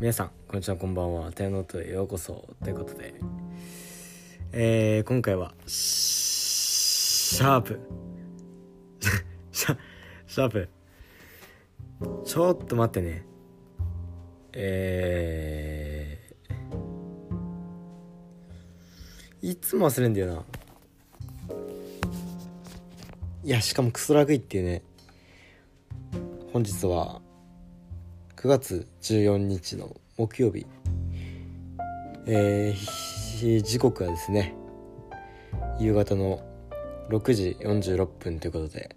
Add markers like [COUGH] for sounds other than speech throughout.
皆さんこんにちはこんばんは。テノートへようこそ。ということで。えー、今回はシャープ。[LAUGHS] シャシャープ。ちょっと待ってね。えー、いつも忘れんだよな。いやしかもクソラグいっていうね。本日は9月14日の木曜日。えー、時刻はですね夕方の6時46分ということで。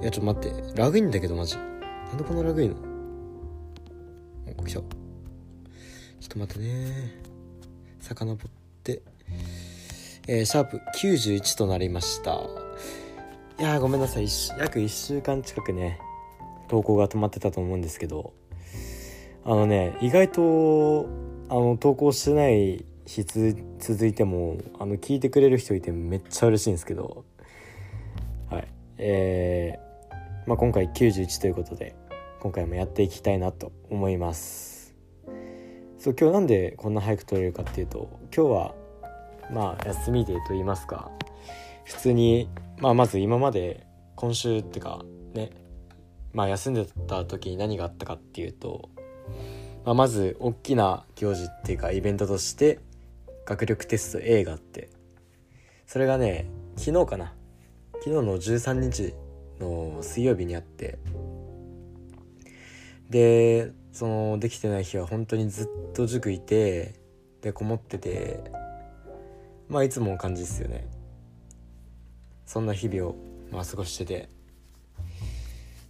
いやちょっと待ってラグいんだけどマジ。なんでこんなラグいの？お来た。ちょっと待ってね。遡って。えー、シャープ91となりました。いやごめんなさい。約1週間近くね投稿が止まってたと思うんですけど。あのね意外とあの投稿してない日続いてもあの聞いてくれる人いてめっちゃ嬉しいんですけど。はい。えー、まあ、今回91ということで今回もやっていきたいなと思います。そう今日なんでこんな早く撮れるかっていうと今日はまあ休みデーと言いますか普通にまあまず今まで今週ってかねまあ休んでた時に何があったかっていうと、まあ、まず大きな行事っていうかイベントとして学力テスト A があって。それがね昨日かな。昨日の13日の水曜日にあって。でそのできてない日は本当にずっと塾いてでこもっててまあいつもの感じですよね。そんな日々をまあ過ごしてて。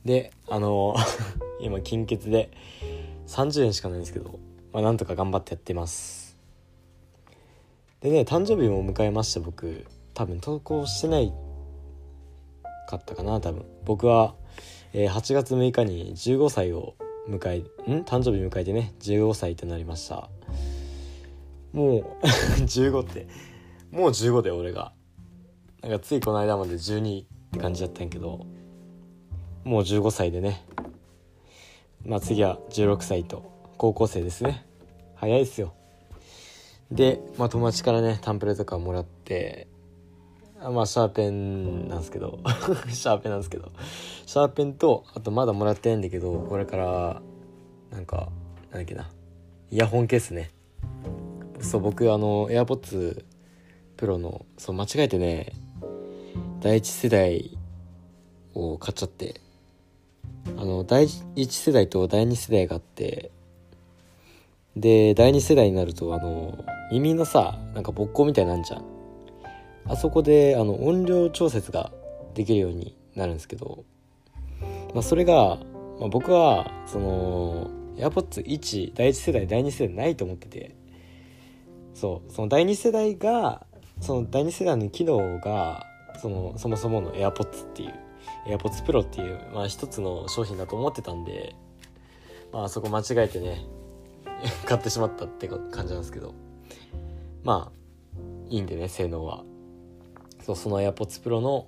であの [LAUGHS] 今金欠で30円しかないんですけど、まあ、なんとか頑張ってやってます。でね誕生日も迎えました僕多分投稿してないかったかな多分。僕は、えー、8月6日に15歳を迎えん？誕生日迎えてね15歳ってなりました。もう [LAUGHS] 15ってもう15で俺が。なんかついこの間まで12って感じだったんやけどもう15歳でねまあ次は16歳と高校生ですね。早いっすよ。で、まあ、友達からねタンプレとかもらってまあシャーペンなんですけど [LAUGHS] シャーペンなんですけどシャーペンとあとまだもらってないんだけどこれからなんかなんだっけなイヤホンケースね。そう僕あの AirPods Pro のそう間違えてね第一世代を買っちゃって。あの第1世代と第2世代があってで第2世代になるとあの耳のさなんか勃興みたいなんじゃん。あそこであの音量調節ができるようになるんですけど、まあ、それが、まあ、僕はその AirPods1 第1世代第2世代ないと思っててそうその第2世代がその第2世代の機能がそのそもそもの AirPods っていう。AirPods Pro っていう、まあ、一つの商品だと思ってたんで、まあ、そこ間違えてね [LAUGHS] 買ってしまったって感じなんですけど。まあいいんでね性能は。そうその AirPods Pro の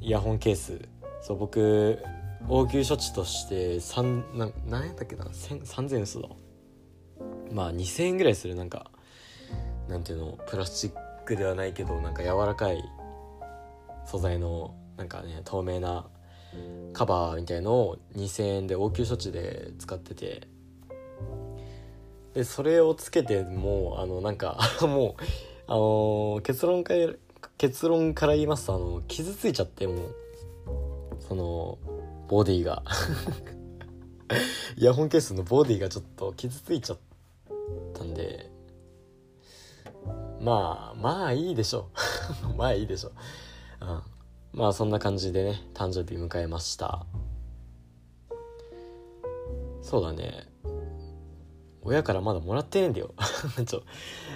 イヤホンケース。そう僕応急処置として3な何やったっけな？3000嘘だ。まあ2000円ぐらいするなんかなんていうのプラスチックではないけどなんか柔らかい素材のなんかね透明なカバーみたいのを2,000円で応急処置で使ってて。でそれをつけてもうあのなんか [LAUGHS] もうあの結論から結論から言いますとあの傷ついちゃってもうそのボディが。[LAUGHS] イヤホンケースのボディがちょっと傷ついちゃったんで。まあまあいいでしょう。[LAUGHS] まあいいでしょ、うん、まあそんな感じでね誕生日迎えました。そうだね。親からまだもらってないんだよ。[LAUGHS] ちょ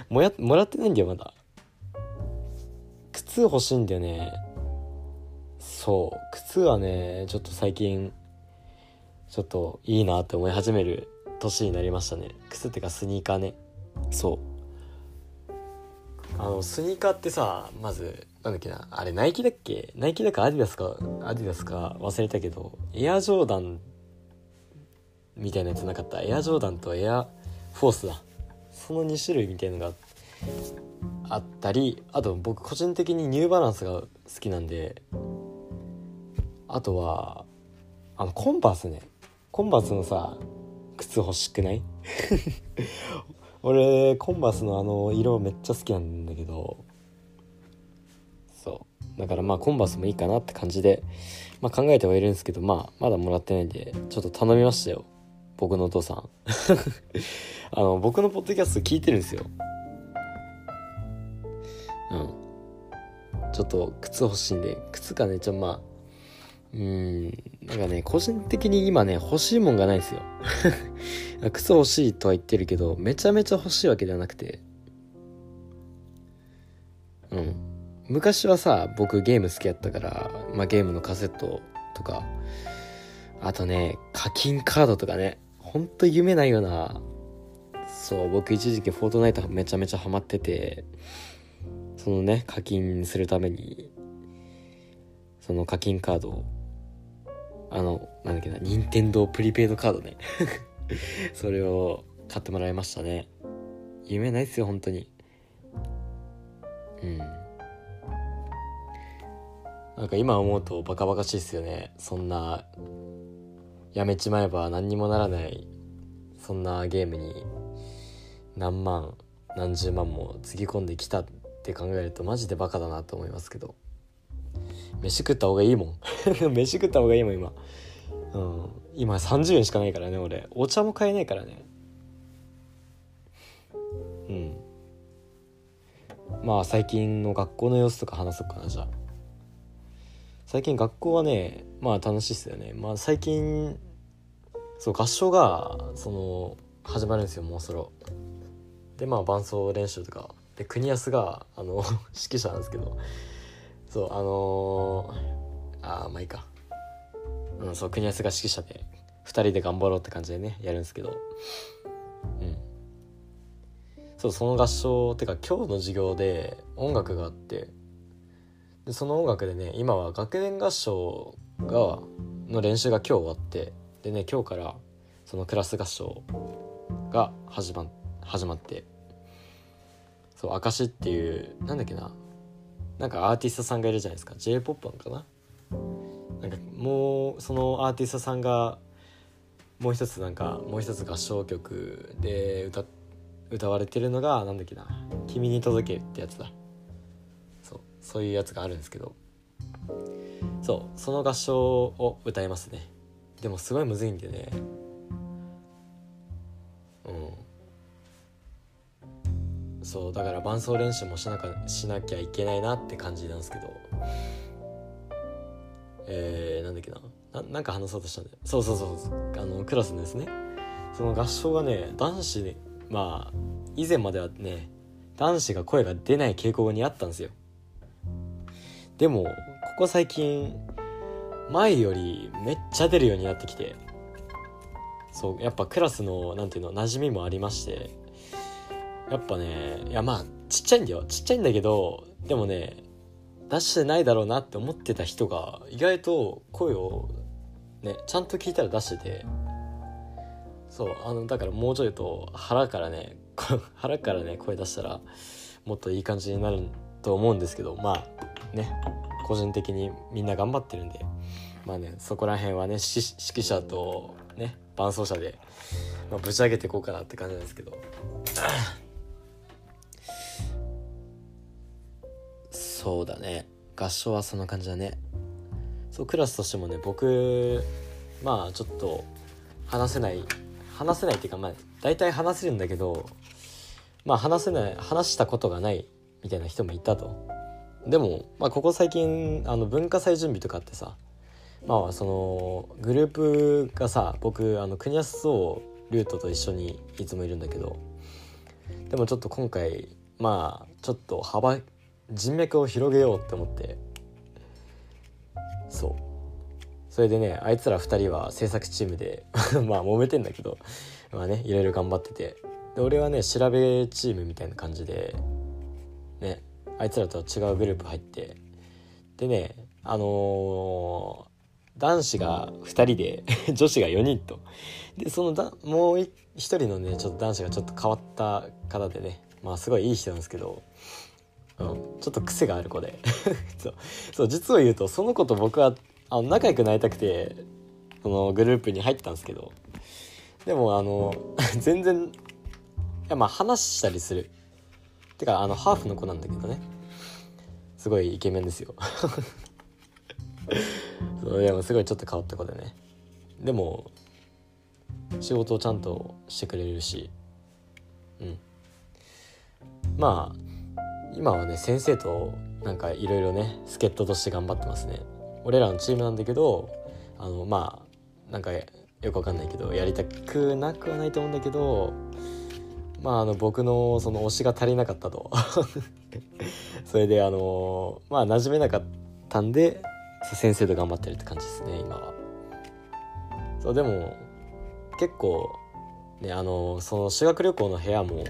もやもらってないんだよまだ。靴欲しいんだよね。そう。靴はねちょっと最近ちょっといいなって思い始める年になりましたね。靴ってかスニーカーね。そう。あのスニーカーってさまずなんだっけな？あれナイキだっけ？ナイキだかアディダスかアディダスか忘れたけどエアジョーダンみたいなやつなかった？エアジョーダンとエアフォースだ。その2種類みたいのがあったりあと僕個人的にニューバランスが好きなんであとはあのコンバースね。コンバースのさ靴欲しくない？[LAUGHS] 俺コンバースのあの色めっちゃ好きなんだけどだからまあコンバースもいいかなって感じで、まあ、考えてはいるんですけどまあまだもらってないんでちょっと頼みましたよ。僕のお父さん。[LAUGHS] あの僕のポッドキャスト聞いてるんですよ。うん。ちょっと靴欲しいんで。靴かねちょまあうん。なんかね個人的に今ね欲しいもんがないですよ。[LAUGHS] 靴欲しいとは言ってるけどめちゃめちゃ欲しいわけではなくて。うん。昔はさ僕ゲーム好きやったから、まあ、ゲームのカセットとかあとね課金カードとかねほんと夢ないよなそう僕一時期フォートナイトめちゃめちゃハマっててそのね課金するためにその課金カードをあのなんだっけな任天堂プリペイドカードね。[LAUGHS] それを買ってもらいましたね。夢ないっすよ本当に。うん。なんか今思うとバカバカしいっすよね。そんなやめちまえば何にもならないそんなゲームに何万何十万もつぎ込んできたって考えるとマジでバカだなと思いますけど。飯食った方がいいもん。[LAUGHS] 飯食った方がいいもん今。うん。今30円しかないからね俺。お茶も買えないからね。うん。まあ最近の学校の様子とか話そうかなじゃあ。最近学校はねまあ楽しいっすよね。まあ最近そう合唱がその始まるんですよもうそろ。でまあ伴奏練習とか。で国安があの [LAUGHS] 指揮者なんですけど。そうあのー、ああまあいいか。うんそう国安が指揮者で2人で頑張ろうって感じでねやるんですけど。うん。そうその合唱ってか今日の授業で音楽があって。でその音楽でね今は学年合唱がの練習が今日終わってでね今日からそのクラス合唱が始ま始まって。そう明石っていうなんだっけななんかアーティストさんがいるじゃないですか。J p o p なのかな？なんかもうそのアーティストさんがもう一つなんかもう一つ合唱曲で歌歌われてるのがなんだっけな「君に届け」ってやつだ。そういうやつがあるんですけど。そうその合唱を歌いますね。でもすごいむずいんでね。うん。そうだから伴奏練習もしなかしなきゃいけないなって感じなんですけど。えー、なんだっけな。ななんか話そうとしたんでそうそうそうそう。あのクラスですね。その合唱がね男子まあ以前まではね男子が声が出ない傾向にあったんですよ。でもここ最近前よりめっちゃ出るようになってきてそうやっぱクラスの何ていうの馴染みもありましてやっぱねいやまあちっちゃいんだよ。ちっちゃいんだけどでもね出してないだろうなって思ってた人が意外と声をねちゃんと聞いたら出しててそうあのだからもうちょいと腹からね [LAUGHS] 腹からね声出したらもっといい感じになると思うんですけどまあね個人的にみんな頑張ってるんでまあねそこら辺はね指揮者とね伴奏者で、まあ、ぶち上げていこうかなって感じなんですけど。そうだね。合唱はそんな感じだね。そうクラスとしてもね僕まあちょっと話せない話せないっていうかまあ大体話せるんだけどまあ話せない話したことがないみたいな人もいたと。でも、まあ、ここ最近あの文化祭準備とかってさまあそのグループがさ僕あの国安荘ルートと一緒にいつもいるんだけどでもちょっと今回まあちょっと幅人脈を広げようって思ってそう。それでねあいつら2人は制作チームで [LAUGHS] まあ揉めてんだけどまあねいろいろ頑張ってて。で俺はね調べチームみたいな感じであいつらとは違うグループ入って。でねあの男子が2人で [LAUGHS] 女子が4人と。でそのだもう1人のねちょっと男子がちょっと変わった方でね。まあすごいいい人なんですけど、うん、ちょっと癖がある子で。[LAUGHS] そう。そう実を言うとその子と僕はあの仲良くなりたくてそのグループに入ったんですけど。でもあの [LAUGHS] 全然いやまあ話したりする。てかあのハーフの子なんだけどね。すごいイケメンですよ。[LAUGHS] そうでもすごいちょっと変わった子でね。でも仕事をちゃんとしてくれるし。うん。まあ今はね先生となんかいろいろね助っ人として頑張ってますね。俺らのチームなんだけどあのまあなんかよくわかんないけどやりたくなくはないと思うんだけどまああの僕のその推しが足りなかったと。[LAUGHS] それであのまあ馴染めなかったんで先生と頑張ってるって感じですね今は。そうでも結構ねあのその修学旅行の部屋も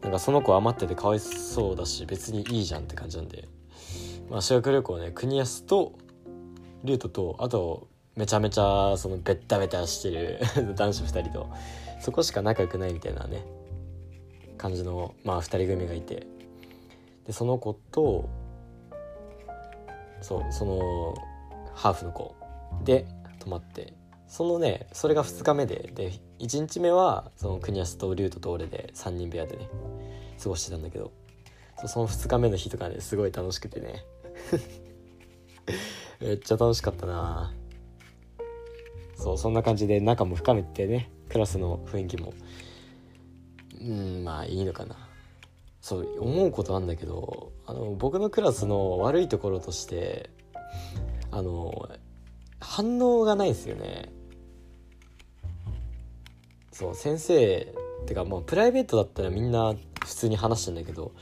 なんかその子余っててかわいそうだし別にいいじゃんって感じなんで。まあ修学旅行ね国安とルートとあとめちゃめちゃそのベッタベタしてる [LAUGHS] 男子2人とそこしか仲良くないみたいなね。感じのまあ2人組がいて。でその子とそうそのハーフの子で泊まって。そのねそれが2日目で。で1日目はその国安と竜とと俺で3人部屋でね過ごしてたんだけど。そその2日目の日とかねすごい楽しくてね。[LAUGHS] めっちゃ楽しかったな。そうそんな感じで仲も深めてねクラスの雰囲気もうんまあいいのかな。そう思うことなんだけどあの僕のクラスの悪いところとしてあの反応がないですよね。そう先生ってかもうプライベートだったらみんな普通に話してんだけど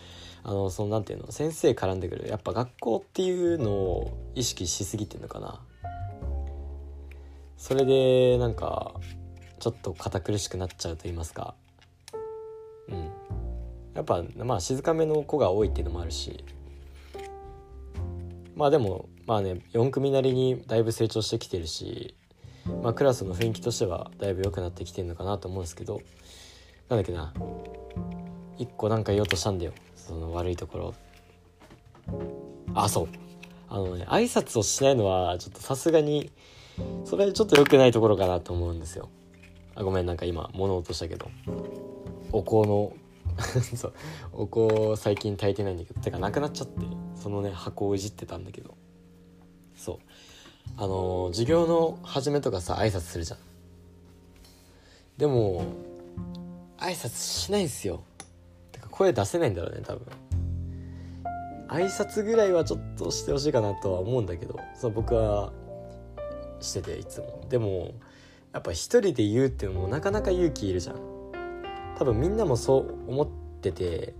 あのそのなんていうの先生絡んでくるやっぱ学校っていうのを意識しすぎてんのかな。それでなんかちょっと堅苦しくなっちゃうと言いますか。うん。やっぱまあ静かめの子が多いっていうのもあるし。まあでもまあね4組なりにだいぶ成長してきてるし、まあ、クラスの雰囲気としてはだいぶ良くなってきてるのかなと思うんですけど。なんだっけな。一個なんか言おうとしたんだよ。その悪いところ。あそう。あのね挨拶をしないのはちょっとさすがにそれはちょっと良くないところかなと思うんですよ。あごめんなんか今物落としたけど。お香の [LAUGHS] そうお香最近炊いてないんだけどてかなくなっちゃってそのね箱をいじってたんだけど。そう。あのー、授業の始めとかさ挨拶するじゃん。でも挨拶しないんすよ。てか声出せないんだろうね多分。挨拶ぐらいはちょっとしてほしいかなとは思うんだけどそう僕はしてていつも。でもやっぱ一人で言うっていうのもなかなか勇気いるじゃん。多分みんなもそう思ってて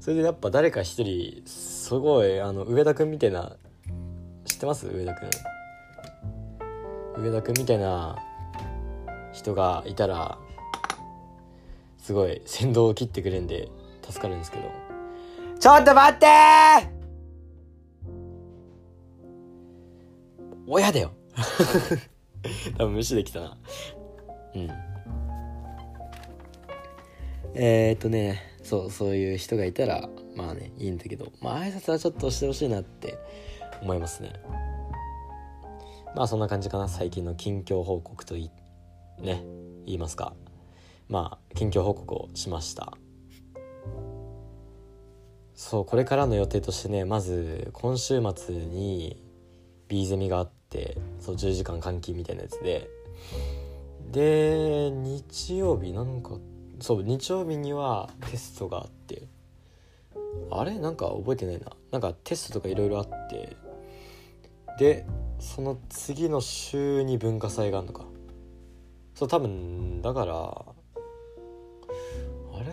それでやっぱ誰か一人すごいあの上田君みたいな知ってます？上田君上田君みたいな人がいたらすごい先導を切ってくれるんで助かるんですけど。ちょっと待って！親だよ。[LAUGHS] 多分無視できたな。うん。えー、っとねそうそういう人がいたらまあねいいんだけどまあ挨拶はちょっとしてほしいなって思いますね。まあそんな感じかな。最近の近況報告といね言いますか。まあ近況報告をしました。そうこれからの予定としてねまず今週末に B ゼミがあってそう10時間換金みたいなやつで。で日曜日なんかそう日曜日にはテストがあってあれ？なんか覚えてないな。なんかテストとかいろいろあってでその次の週に文化祭があるのか。そう多分だからあれ？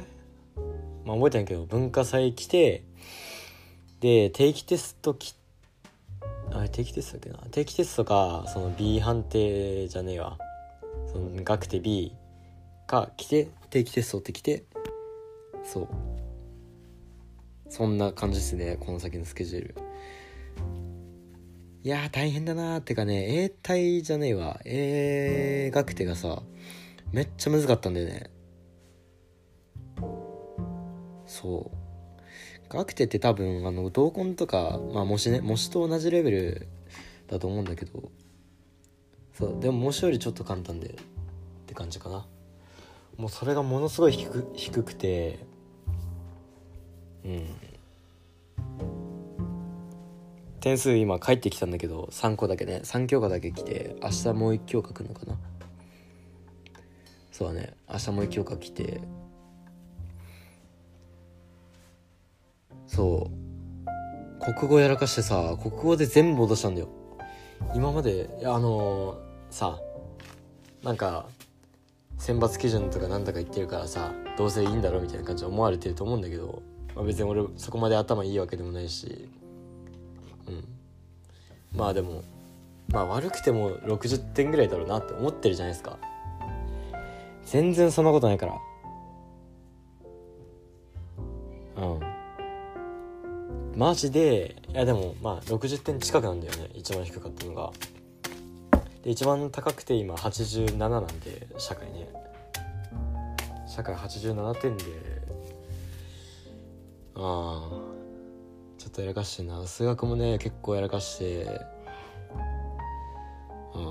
まあ覚えてないけど文化祭来てで定期テストきあれ定期テストだっけな？定期テストかその B 判定じゃねえわ。その学手 B か来て定期テストって来てそう。そんな感じですねこの先のスケジュール。いや大変だなーってかね英体じゃねえわ。英学手がさめっちゃ難かったんだよね。そう。学手って多分あの同梱とかまあ模試ね模試と同じレベルだと思うんだけど。そう。でも模試よりちょっと簡単でって感じかな。もうそれがものすごい低く低くてうん。点数今帰ってきたんだけど3個だけね。3教科だけ来て明日もう1教科来るのかな。そうだね。明日もう1教科来て。そう。国語やらかしてさ国語で全部落としたんだよ。今まであのー、さなんか選抜基準とかなんだか言ってるからさどうせいいんだろうみたいな感じで思われてると思うんだけど、まあ、別に俺そこまで頭いいわけでもないしうん。まあでもまあ悪くても60点ぐらいだろうなって思ってるじゃないですか。全然そんなことないから。うん。マジでいやでもまあ60点近くなんだよね一番低かったのが。で一番高くて今87なんで社会ね。社会87点でああちょっとやらかしてな。数学もね結構やらかして。うん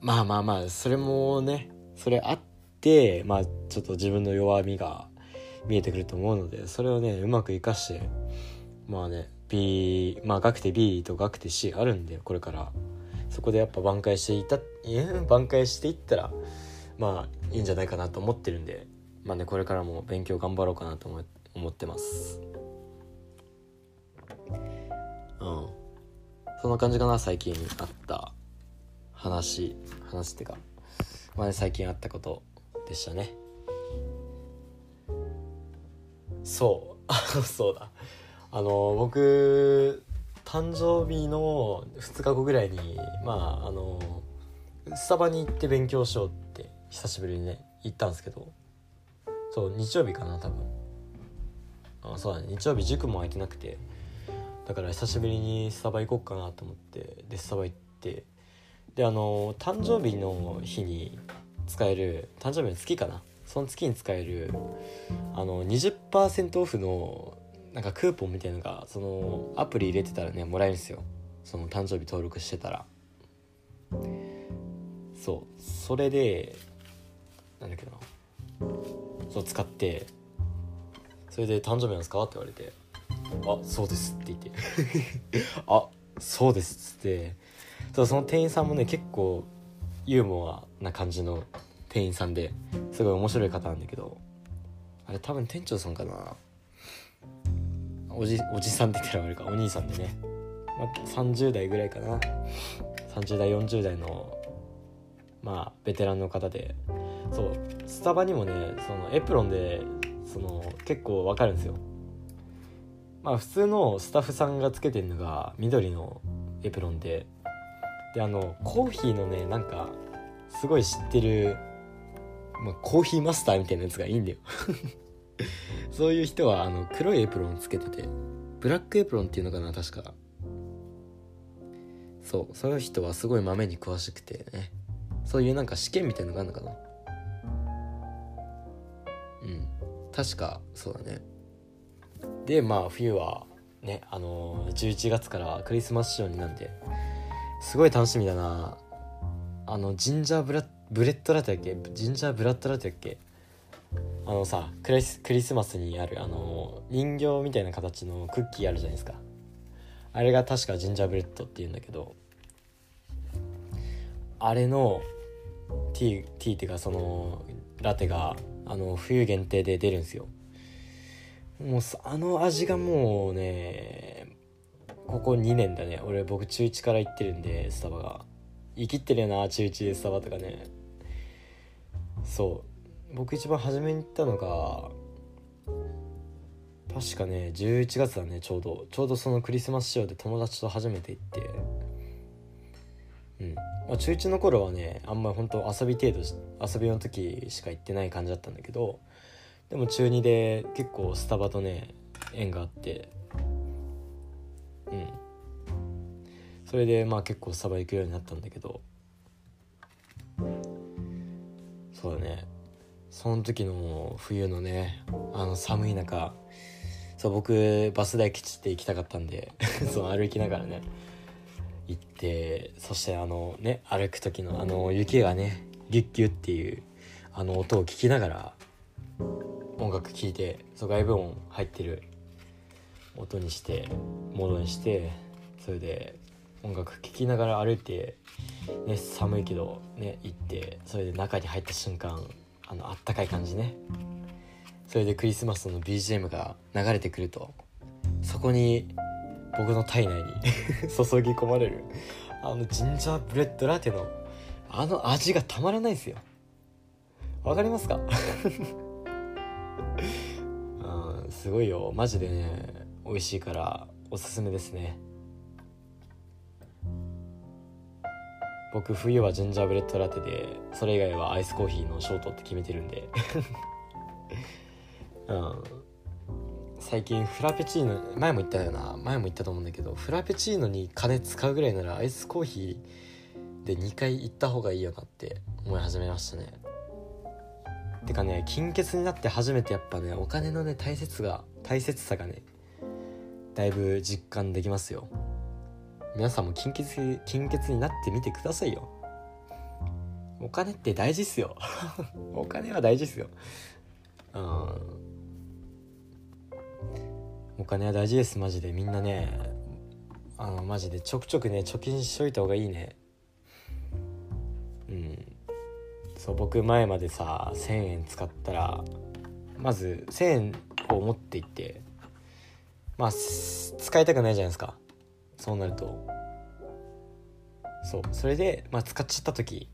まあまあまあそれもねそれあってまあちょっと自分の弱みが見えてくると思うのでそれをねうまく生かしてまあね B まあ学手 B と学手 C あるんでこれから。そこでやっぱ挽回していった挽回していったらまあいいんじゃないかなと思ってるんでまあねこれからも勉強頑張ろうかなと思思ってます。うん。そんな感じかな最近あった話。話っていうかまあね最近あったことでしたね。そう。[LAUGHS] そうだ。あの僕誕生日の2日後ぐらいにまああのスタバに行って勉強しようって久しぶりにね行ったんですけど。そう日曜日かな多分。あそうだね日曜日塾も空いてなくて。だから久しぶりにスタバ行こうかなと思ってでスタバ行って。であの誕生日の日に使える誕生日の月かな。その月に使えるあの20%オフのなんかクーポンみたいなのがそのアプリ入れてたらねもらえるんですよ。その誕生日登録してたら。そう。それでなんだっけな。そう使って。それで「誕生日なんですか?」って言われて「あそうです」って言って「[LAUGHS] あそうです」っつって。その店員さんもね結構ユーモアな感じの店員さんですごい面白い方なんだけど。あれ多分店長さんかな。おじおじさんって言ったら悪いかお兄さんでね、まあ、30代ぐらいかな。30代40代のまあベテランの方で。そうスタバにもねそのエプロンでその結構わかるんですよ。まあ普通のスタッフさんがつけてるのが緑のエプロンで。であのコーヒーのねなんかすごい知ってるまあ、コーヒーマスターみたいなやつがいいんだよ。[LAUGHS] [LAUGHS] そういう人はあの黒いエプロンつけててブラックエプロンっていうのかな確か。そうそういう人はすごい豆に詳しくてね。そういうなんか試験みたいのがあるのかな。うん。確かそうだね。でまあ冬はねあのー、11月からクリスマスショーになんですごい楽しみだな。あのジンジャーブラブレッドラテだっけ？ジンジャーブラッドラテだっけ？あのさクリスクリスマスにあるあの人形みたいな形のクッキーあるじゃないですか。あれが確かジンジャーブレッドっていうんだけどあれのティーティーっていうかそのラテがあの冬限定で出るんですよ。もうあの味がもうねここ2年だね。俺僕中1から行ってるんでスタバが。イキってるよな中1でスタバとかね。そう。僕一番初めに行ったのが確かね11月だねちょうど。ちょうどそのクリスマス仕様で友達と初めて行って。うん。まあ、中1の頃はねあんまり本当遊び程度遊びの時しか行ってない感じだったんだけどでも中2で結構スタバとね縁があって。うん。それでまあ結構サバ行くようになったんだけど。そうだね。その時の冬のねあの寒い中そう僕バス代きちって行きたかったんで [LAUGHS] そう歩きながらね行ってそしてあのね歩く時のあの雪がねギュッギュッっていうあの音を聞きながら音楽聴いてそう外部音入ってる音にしてモードにしてそれで音楽聴きながら歩いて、ね、寒いけどね行ってそれで中に入った瞬間あのあったかい感じね。それでクリスマスの BGM が流れてくるとそこに僕の体内に [LAUGHS] 注ぎ込まれるあのジンジャーブレッドラテのあの味がたまらないですよ。わかりますか？[LAUGHS] うんすごいよ。マジでね美味しいからおすすめですね。僕冬はジンジャーブレッドラテでそれ以外はアイスコーヒーのショートって決めてるんで。[LAUGHS] うん。最近フラペチーノ前も言ったよな。前も言ったと思うんだけどフラペチーノに金使うぐらいならアイスコーヒーで2回行った方がいいよなって思い始めましたね。てかね金欠になって初めてやっぱねお金のね大切が大切さがねだいぶ実感できますよ。皆さんも金欠金欠になってみてくださいよ。お金って大事っすよ。[LAUGHS] お金は大事っすよ。うん。お金は大事ですマジで。みんなねあのマジでちょくちょくね貯金しといた方がいいね。うん。そう僕前までさ1,000円使ったらまず1,000円を持っていってまあ使いたくないじゃないですか。そうなると。そう。それで、まあ、使っちゃった時。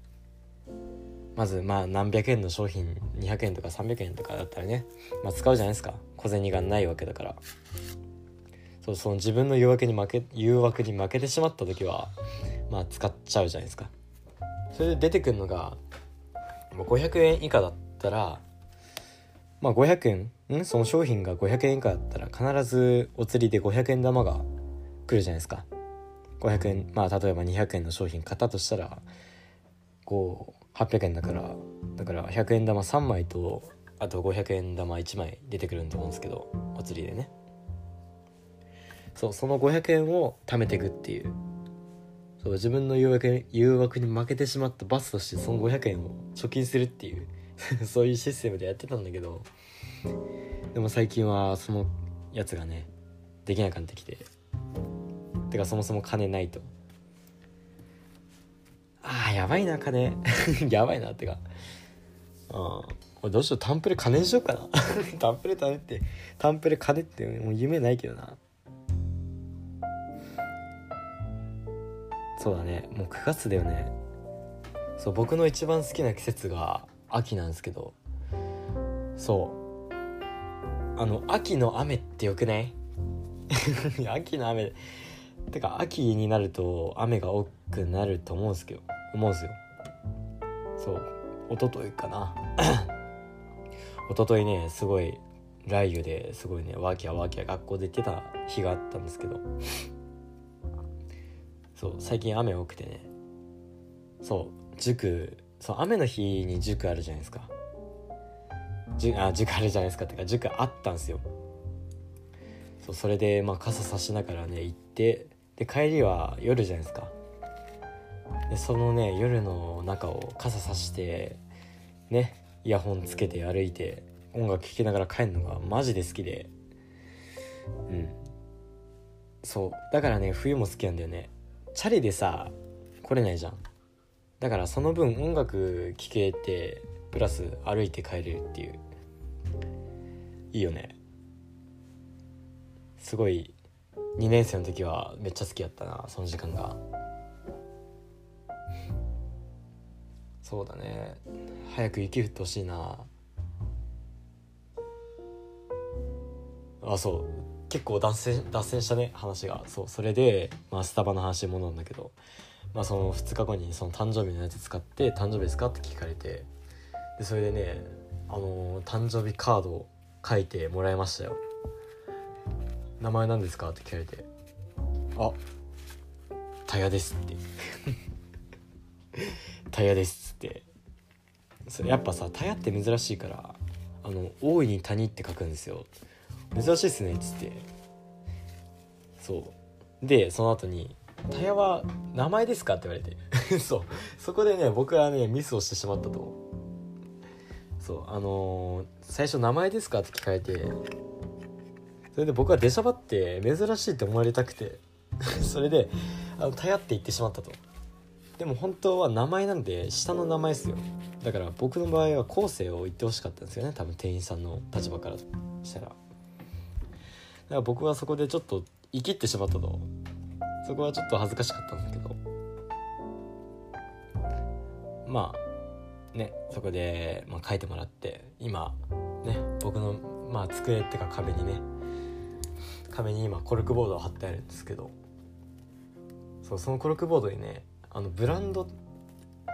まずまあ何百円の商品200円とか300円とかだったらね、まあ、使うじゃないですか。小銭がないわけだから。そうその自分の誘惑に負け誘惑に負けてしまった時はまあ使っちゃうじゃないですか。それで出てくるのが500円以下だったらまあ500円？ん？その商品が500円以下だったら必ずお釣りで500円玉が来るじゃないですか。500円まあ例えば200円の商品買ったとしたらこう800円だからだから100円玉3枚とあと500円玉1枚出てくると思うんですけどお釣りでね。そうその500円を貯めていくっていう。そう自分の誘惑誘惑に負けてしまった罰としてその500円を貯金するっていう [LAUGHS] そういうシステムでやってたんだけどでも最近はそのやつがねできなくなってきててかそもそも金ないと。あーやばいな金。やばいなっ [LAUGHS] てか。うんこれどうしようタンプレ金にしようかな。[LAUGHS] タンプレ金ってタンプレ金ってもう夢ないけどな。そうだね。もう9月だよね。そう僕の一番好きな季節が秋なんですけど。そう。あの秋の雨ってよくない？[LAUGHS] 秋の雨てか秋になると雨が多くなると思うんですけど思うんですよ。そう。一昨日かな。[COUGHS] 一昨日ねすごい雷雨ですごいねワーキャーワーキャー学校で行ってた日があったんですけど。そう最近雨多くてね。そう塾そう雨の日に塾あるじゃないですか。塾あ塾あるじゃないですか。ってか塾あったんですよ。そうそれでまあ傘差しながらね行ってで帰りは夜じゃないですか。でそのね夜の中を傘さしてねイヤホンつけて歩いて音楽聴きながら帰るのがマジで好きで。うん。そう。だからね冬も好きなんだよね。チャリでさ来れないじゃん。だからその分音楽聴けてプラス歩いて帰れるっていう。いいよね。すごい2年生の時はめっちゃ好きやったなその時間が。そうだね。早く雪降ってほしいな。あそう。結構脱線脱線したね話が。そうそれで、まあ、スタバの話に戻るんだけど、まあ、その2日後にその誕生日のやつ使って「誕生日ですか?」って聞かれて。でそれでねあのー、誕生日カードを書いてもらいましたよ。名前何ですか？って聞かれて。あ。タヤです」って「タヤです」って。それやっぱさタヤって珍しいからあの大いに谷って書くんですよ。珍しいっすねっつって。そう。でその後に「タヤは名前ですか?」って言われて。[LAUGHS] そう。そこでね僕はねミスをしてしまったと。そう。あのー、最初「名前ですか?」って聞かれてそれで僕は出しゃばって珍しいって思われたくて [LAUGHS] それであの「タヤ」って言ってしまったと。でも本当は名前なんで下の名前ですよ。だから僕の場合は後世を言ってほしかったんですよね。多分店員さんの立場からしたら。だから僕はそこでちょっと生きってしまったと。そこはちょっと恥ずかしかったんだけど。まあねそこで、まあ、書いてもらって今ね僕のまあ机っていうか壁にね壁に今コルクボードを貼ってあるんですけどそうそのコルクボードにねあのブランドって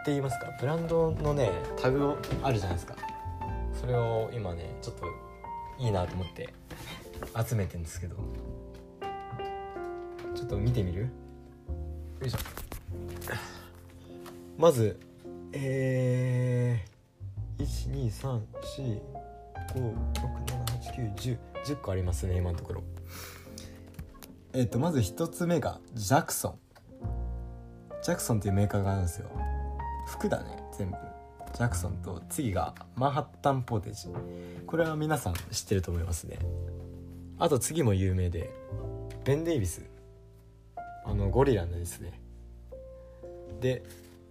言いますか？ブランドのねタグあるじゃないですか。それを今ねちょっといいなと思って集めてんですけど。ちょっと見てみる？よいしょ。まずえー、1234567891010個ありますね今のところ。えっ、とまず1つ目がジャクソン。ジャクソンっていうメーカーがあるんですよ。服だね全部。ジャクソンと次がマンハッタンポーテージ。これは皆さん知ってると思いますね。あと次も有名でベン・デイビス。あのゴリラのですね。で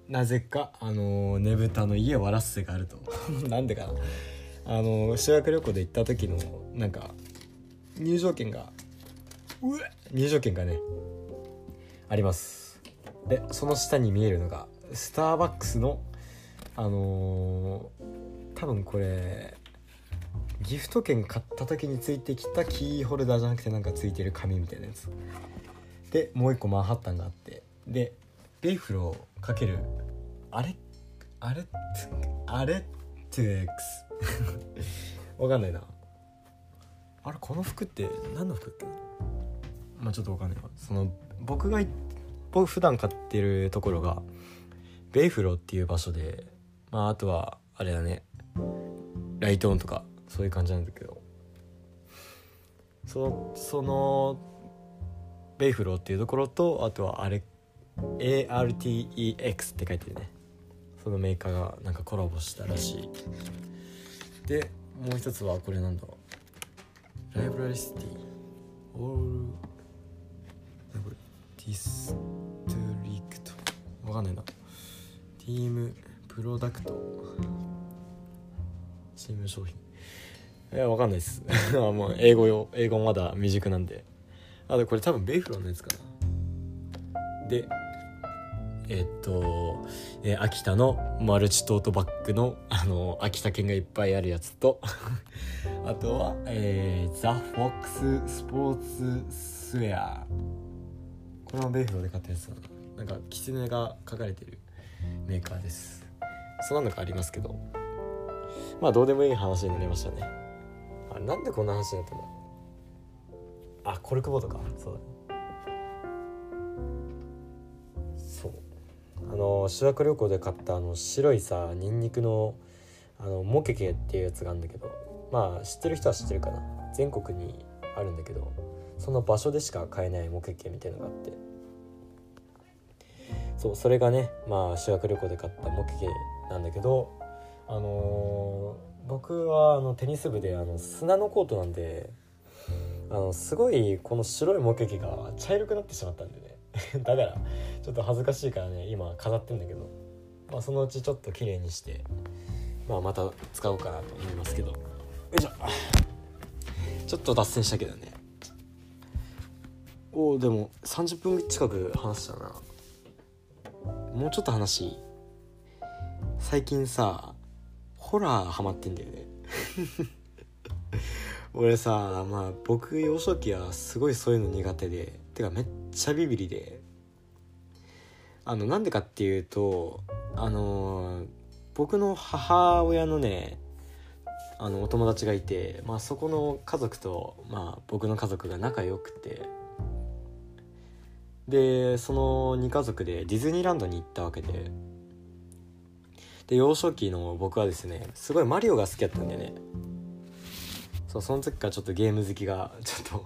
なぜかあのねぶたの家を割らすせがあると。[LAUGHS] なんでかな。あの修学旅行で行った時のなんか入場券がうえ入場券がねあります。でその下に見えるのがスターバックスのあのー、多分これギフト券買った時についてきたキーホルダーじゃなくてなんかついてる紙みたいなやつ。でもう一個マンハッタンがあってでベイフローかけるあれあれあれトゥエックス。[LAUGHS] わかんないな。あれこの服って何の服っけまあちょっとわかんない。わその僕が僕普段買ってるところがベイフローっていう場所でまああとはあれだね。ライトオンとかそういう感じなんだけど。そのそのベイフローっていうところとあとはあれ ARTEX って書いてるね。そのメーカーがなんかコラボしたらしい。でもう一つはこれなんだライブラリシティ。オールこれディストリクト。わかんないな。ティームプロダクト。チーム商品。いやわかんないです。[LAUGHS] もう英語よ英語まだ未熟なんで。あでこれ多分ベイフローのやつかな。でえっと、えー、秋田のマルチトートバッグの、あの秋田犬がいっぱいあるやつと。[LAUGHS] あとは、えー、ザ・フォックス・スポーツ・スウェア。これもベイフローで買ったやつだな。なんかキツネが書かれてるメーカーです。そんなのがありますけど。まあどうでもいい話になりましたね。あれなんでこんな話になったのあコルクボードか。そうだ。あの修学旅行で買ったあの白いさニンニクのあのモケケっていうやつがあるんだけど。まあ知ってる人は知ってるかな。全国にあるんだけど。その場所でしか買えないモケケみたいのがあって。そうそれがねまあ修学旅行で買ったモケケなんだけどあのー、僕はあのテニス部であの砂のコートなんであのすごいこの白いモケケが茶色くなってしまったんでね。[LAUGHS] だからちょっと恥ずかしいからね今飾ってんだけど、まあ、そのうちちょっと綺麗にして、まあ、また使おうかなと思いますけど。よいしょ。ちょっと脱線したけどね。おおでも30分近く話したな。もうちょっと話最近さホラーハマってんだよね。[LAUGHS] 俺さまあ僕幼少期はすごいそういうの苦手でてかめっちゃビビりで。あのなんでかっていうとあの僕の母親のねあのお友達がいて、まあ、そこの家族と、まあ、僕の家族が仲良くて。でその2家族でディズニーランドに行ったわけで。で幼少期の僕はですねすごいマリオが好きだったんだよね。そうその時からちょっとゲーム好きがちょっ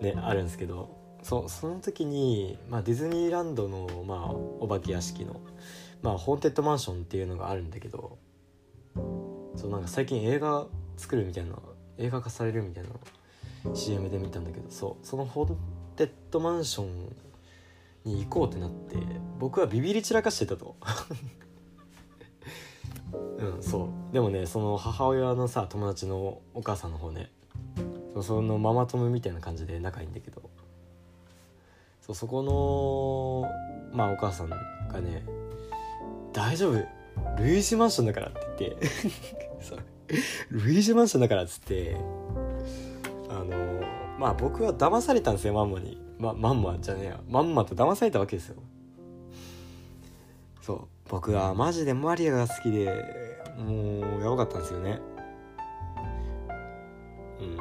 とねあるんですけど。そその時に、まあ、ディズニーランドの、まあ、お化け屋敷の、まあ、ホーンテッドマンションっていうのがあるんだけど。そうなんか最近映画作るみたいな映画化されるみたいな CM で見たんだけど。そうそのホーンテッドマンションに行こうってなって僕はビビり散らかしてたと。[LAUGHS] うんそう。でもねその母親のさ友達のお母さんの方ねそのママ友みたいな感じで仲いいんだけどそうそこのまあお母さんがね「大丈夫。ルイージマンションだから」って言って [LAUGHS] ルイージマンションだからっつってあのまあ僕は騙されたんですよマンマに。ままんまじゃねえや。まんまと騙されたわけですよ。そう。僕はマジでマリアが好きでもうやばかったんですよね。うん。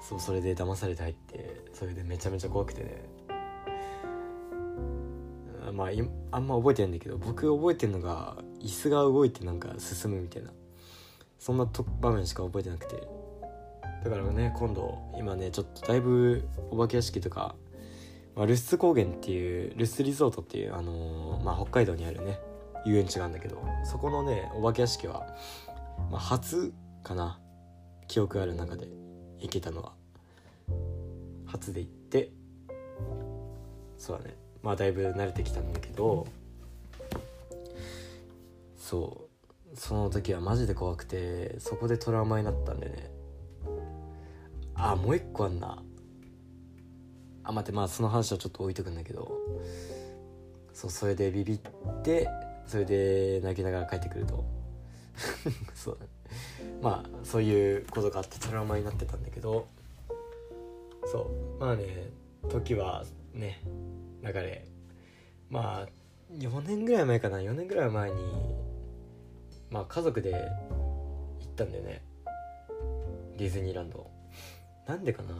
そうそれで騙されて入ってそれでめちゃめちゃ怖くてね。まああんま覚えてないんだけど僕覚えてるのが椅子が動いてなんか進むみたいな。そんな場面しか覚えてなくて。だからね今度今ねちょっとだいぶお化け屋敷とか、まあ、ルス高原っていうルスリゾートっていう、あのー、まあ、北海道にあるね遊園地があるんだけどそこのねお化け屋敷は、まあ、初かな記憶ある中で行けたのは。初で行ってそうだねまあだいぶ慣れてきたんだけどそうその時はマジで怖くてそこでトラウマになったんでねあもう一個あんな。あ待ってまあその話はちょっと置いとくんだけど。そうそれでビビってそれで泣きながら帰ってくると。[LAUGHS] そうまあそういうことがあってトラウマになってたんだけど。そうまあね時はね流れ。まあ4年ぐらい前かな。4年ぐらい前にまあ家族で行ったんだよね。ディズニーランド。なんでかな？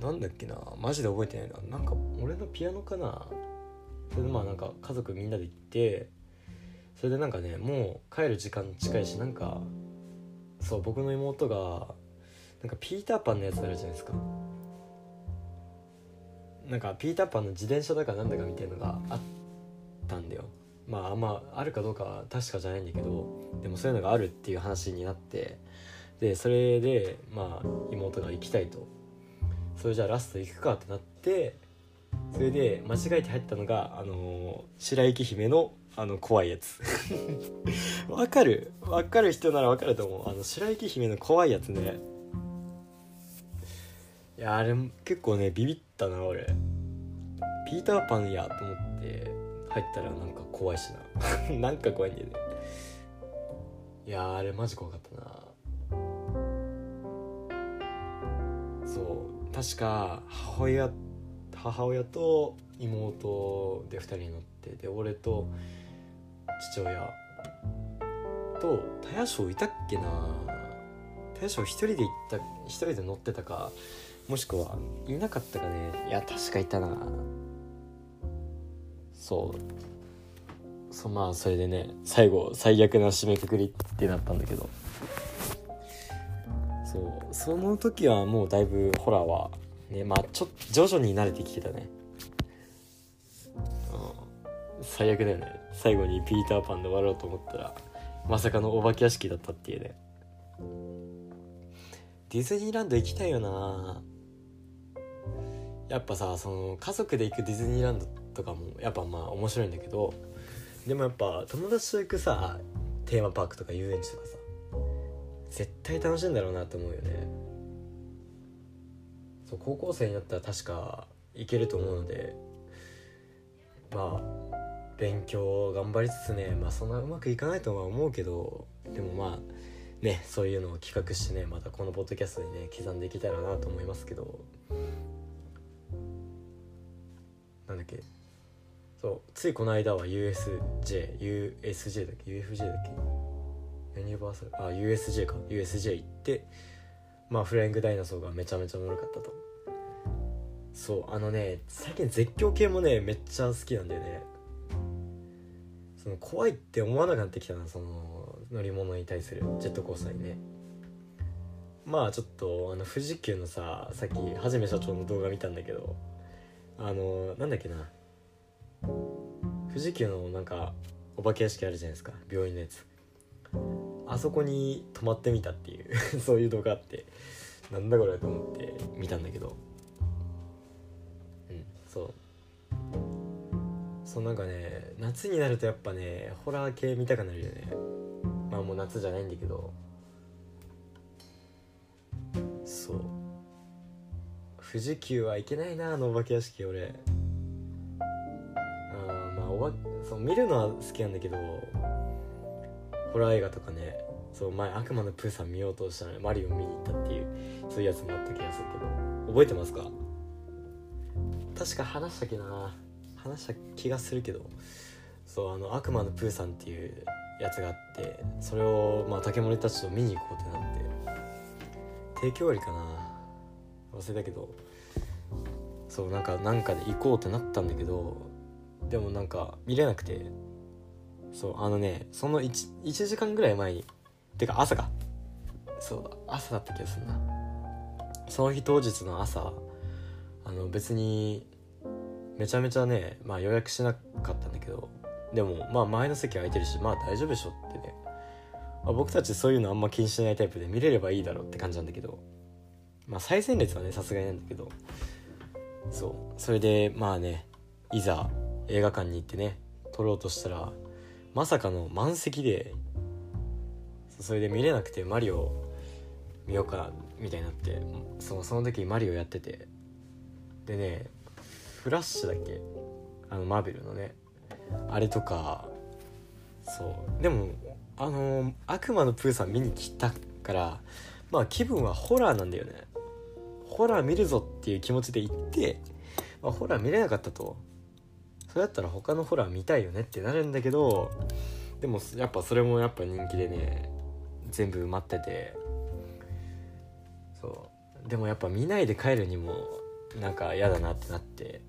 なんだっけな？マジで覚えてないな。なんか俺のピアノかな？それでまあなんか家族みんなで行ってそれでなんかねもう帰る時間近いしなんかそう僕の妹がなんかピーターパンのやつあるじゃないですか。なんかピーターパンの自転車だかなんだかみたいのがあったんだよ。まああんまあるかどうかは確かじゃないんだけどでもそういうのがあるっていう話になってでそれでまあ妹が行きたいと。それじゃあラスト行くかってなってそれで間違えて入ったのがあの、白雪姫のあの怖いやつ。[LAUGHS] わかる？わかる人ならわかると思う。あの白雪姫の怖いやつね。いやあれ結構ねビビったな俺。ピーターパンやと思って入ったらなんか怖いしな。[LAUGHS] なんか怖いんだよね。いやあれマジ怖かったな。そう確か母親母親と妹で2人乗ってで俺と父親と田谷翔いたっけな？田谷翔一人で行った一人で乗ってたかもしくはいなかったかね？いや確かいたな。そう。そうまあそれでね最後最悪な締めくくりってなったんだけど。その時はもうだいぶホラーはねまあちょっと徐々に慣れてきてたね。うん最悪だよね。最後にピーターパンで終わろうと思ったらまさかのお化け屋敷だったっていうね。ディズニーランド行きたいよな。やっぱさその家族で行くディズニーランドとかもやっぱまあ面白いんだけどでもやっぱ友達と行くさテーマパークとか遊園地とかさ絶対楽しいんだろうなと思うよね。そう高校生になったら確か行けると思うのでまあ勉強を頑張りつつねまあそんなうまくいかないとは思うけどでもまあねそういうのを企画してねまたこのポッドキャストにね刻んでいけたらなと思いますけど。なんだっけ。そうついこの間は USJUSJ だっけ？UFJ だっけ？ユニバーサルあ USJ か。USJ 行ってまあフライングダイナソーがめちゃめちゃおもろかったと。そうあのね最近絶叫系もねめっちゃ好きなんだよね。その怖いって思わなくなってきたなその乗り物に対するジェットコースターにね。まあちょっとあの富士急のささっきはじめ社長の動画見たんだけどあのなんだっけな。富士急のなんかお化け屋敷あるじゃないですか。病院のやつ。あそこに泊まってみたっていう [LAUGHS] そういう動画あってなんだこれと思って見たんだけど。うんそう。そうなんかね夏になるとやっぱねホラー系見たくなるよね。まあもう夏じゃないんだけど。そう。富士急はいけないなあのお化け屋敷俺。あまあおばそう見るのは好きなんだけどホラー映画とかねそう前悪魔のプーさん見ようとしたらマリオ見に行ったっていうそういうやつもあった気がするけど。覚えてますか？確か話したっけな話した気がするけど。そうあの悪魔のプーさんっていうやつがあってそれをまあ竹森たちと見に行こうってなって。提供割かな？忘れたけど。そうなんかなんかで行こうってなったんだけどでもなんか見れなくてそうあのねその 1, 1時間ぐらい前にてか朝か。そうだ朝だった気がするな。その日当日の朝あの別にめちゃめちゃね、まあ、予約しなかったんだけどでもまあ前の席空いてるしまあ大丈夫でしょってね、まあ、僕たちそういうのあんま気にしないタイプで見れればいいだろうって感じなんだけど。まあ最前列はねさすがになんだけど。そうそれでまあねいざ映画館に行ってね撮ろうとしたらまさかの満席でそれで見れなくてマリオ見ようかみたいになってそその時マリオやってて。でねフラッシュだっけ？あのマーベルのね。あれとかそう。でもあの悪魔のプーさん見に来たからまあ気分はホラーなんだよね。ホラー見るぞっていう気持ちで行って、まあ、ホラー見れなかったと。それだったら他のホラー見たいよねってなるんだけどでもやっぱそれもやっぱ人気でね全部埋まってて。そう。でもやっぱ見ないで帰るにもなんか嫌だなってなって。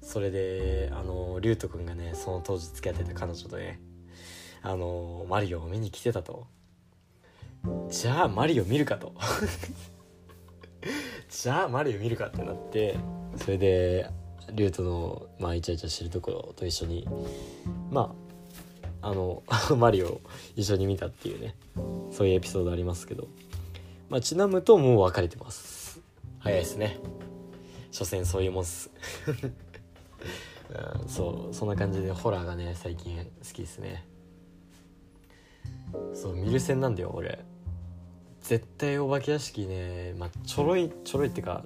それであの竜斗くんがねその当時付き合ってた彼女とねあのマリオを見に来てたと。じゃあマリオ見るかと。[LAUGHS] じゃあマリオ見るかってなって。それで竜斗のまあイチャイチャしてるところと一緒にまああの [LAUGHS] マリオを一緒に見たっていうねそういうエピソードありますけどまあちなむともう別れてます。早いですね。所詮そういうもんっす。[LAUGHS] うん、そうそんな感じでホラーがね最近好きですね。そう見る線なんだよ俺。絶対お化け屋敷ねまあちょろいちょろいってか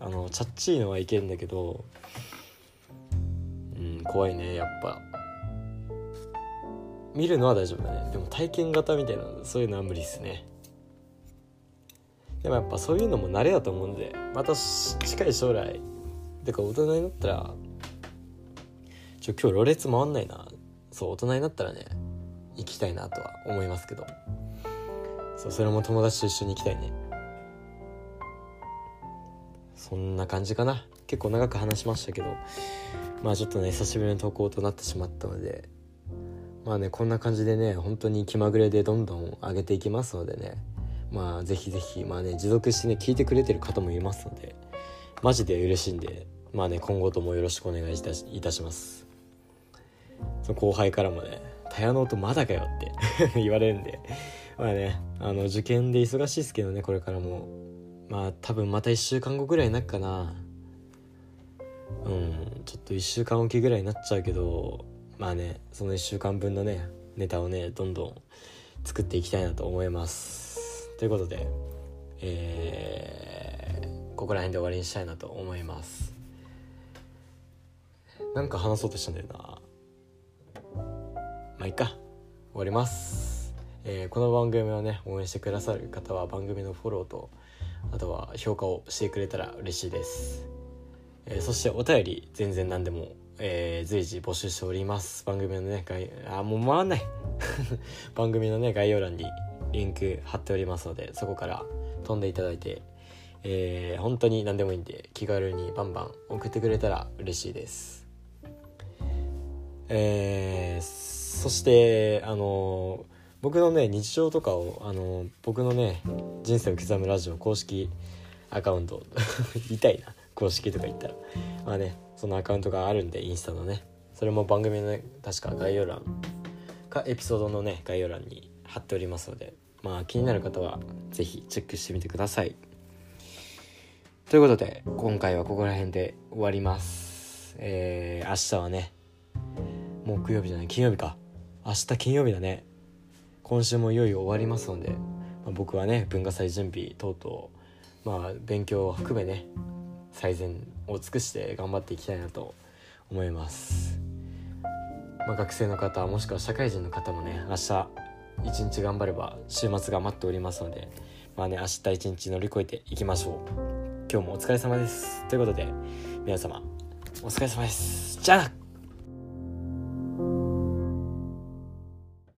あのチャッチーのはいけるんだけどうん怖いねやっぱ。見るのは大丈夫だね。でも体験型みたいなそういうのは無理っすね。でもやっぱそういうのも慣れだと思うんでまた近い将来てか大人になったらちょ今日ろれつ回んないな。そう大人になったらね行きたいなとは思いますけど。そうそれも友達と一緒に行きたいね。そんな感じかな。結構長く話しましたけど。まあちょっとね久しぶりの投稿となってしまったので。まあねこんな感じでね本当に気まぐれでどんどん上げていきますのでね。まあぜひぜひまあね持続してね聞いてくれてる方もいますので。マジで嬉しいんでまあね今後ともよろしくお願いいたしいたします。その後輩からもね「タヤノとまだかよ」って [LAUGHS] 言われるんで。まあねあの受験で忙しいですけどねこれからも。まあ多分また1週間後ぐらいになっかな。うんちょっと1週間おきぐらいになっちゃうけどまあねその1週間分のねネタをねどんどん作っていきたいなと思います。ということでえー、ここら辺で終わりにしたいなと思います。なんか話そうとしたんだよな。まあいいか。終わります、えー、この番組をね応援してくださる方は番組のフォローとあとは評価をしてくれたら嬉しいです、えー、そしてお便り全然何でも、えー、随時募集しております。番組のね概あもう回んない。[LAUGHS] 番組のね概要欄にリンク貼っておりますのでそこから飛んでいただいて、えー、本当に何でもいいんで気軽にバンバン送ってくれたら嬉しいです。えー、そしてあの僕のね日常とかをあの僕のね人生を刻むラジオ公式アカウント。言いたいな。公式とか言ったら。まあねそのアカウントがあるんでインスタのね。それも番組の、ね、確か概要欄。かエピソードのね概要欄に貼っておりますので。まあ気になる方は是非チェックしてみてください。ということで今回はここら辺で終わります。えー、明日はね木曜日じゃない金曜日か。明日金曜日だね。今週もいよいよ終わりますので、まあ、僕はね文化祭準備等々まあ勉強を含めね最善を尽くして頑張っていきたいなと思います、まあ、学生の方もしくは社会人の方もね明日一日頑張れば週末が待っておりますのでまあね明日一日乗り越えていきましょう。今日もお疲れ様です。ということで皆様お疲れ様です。じゃあ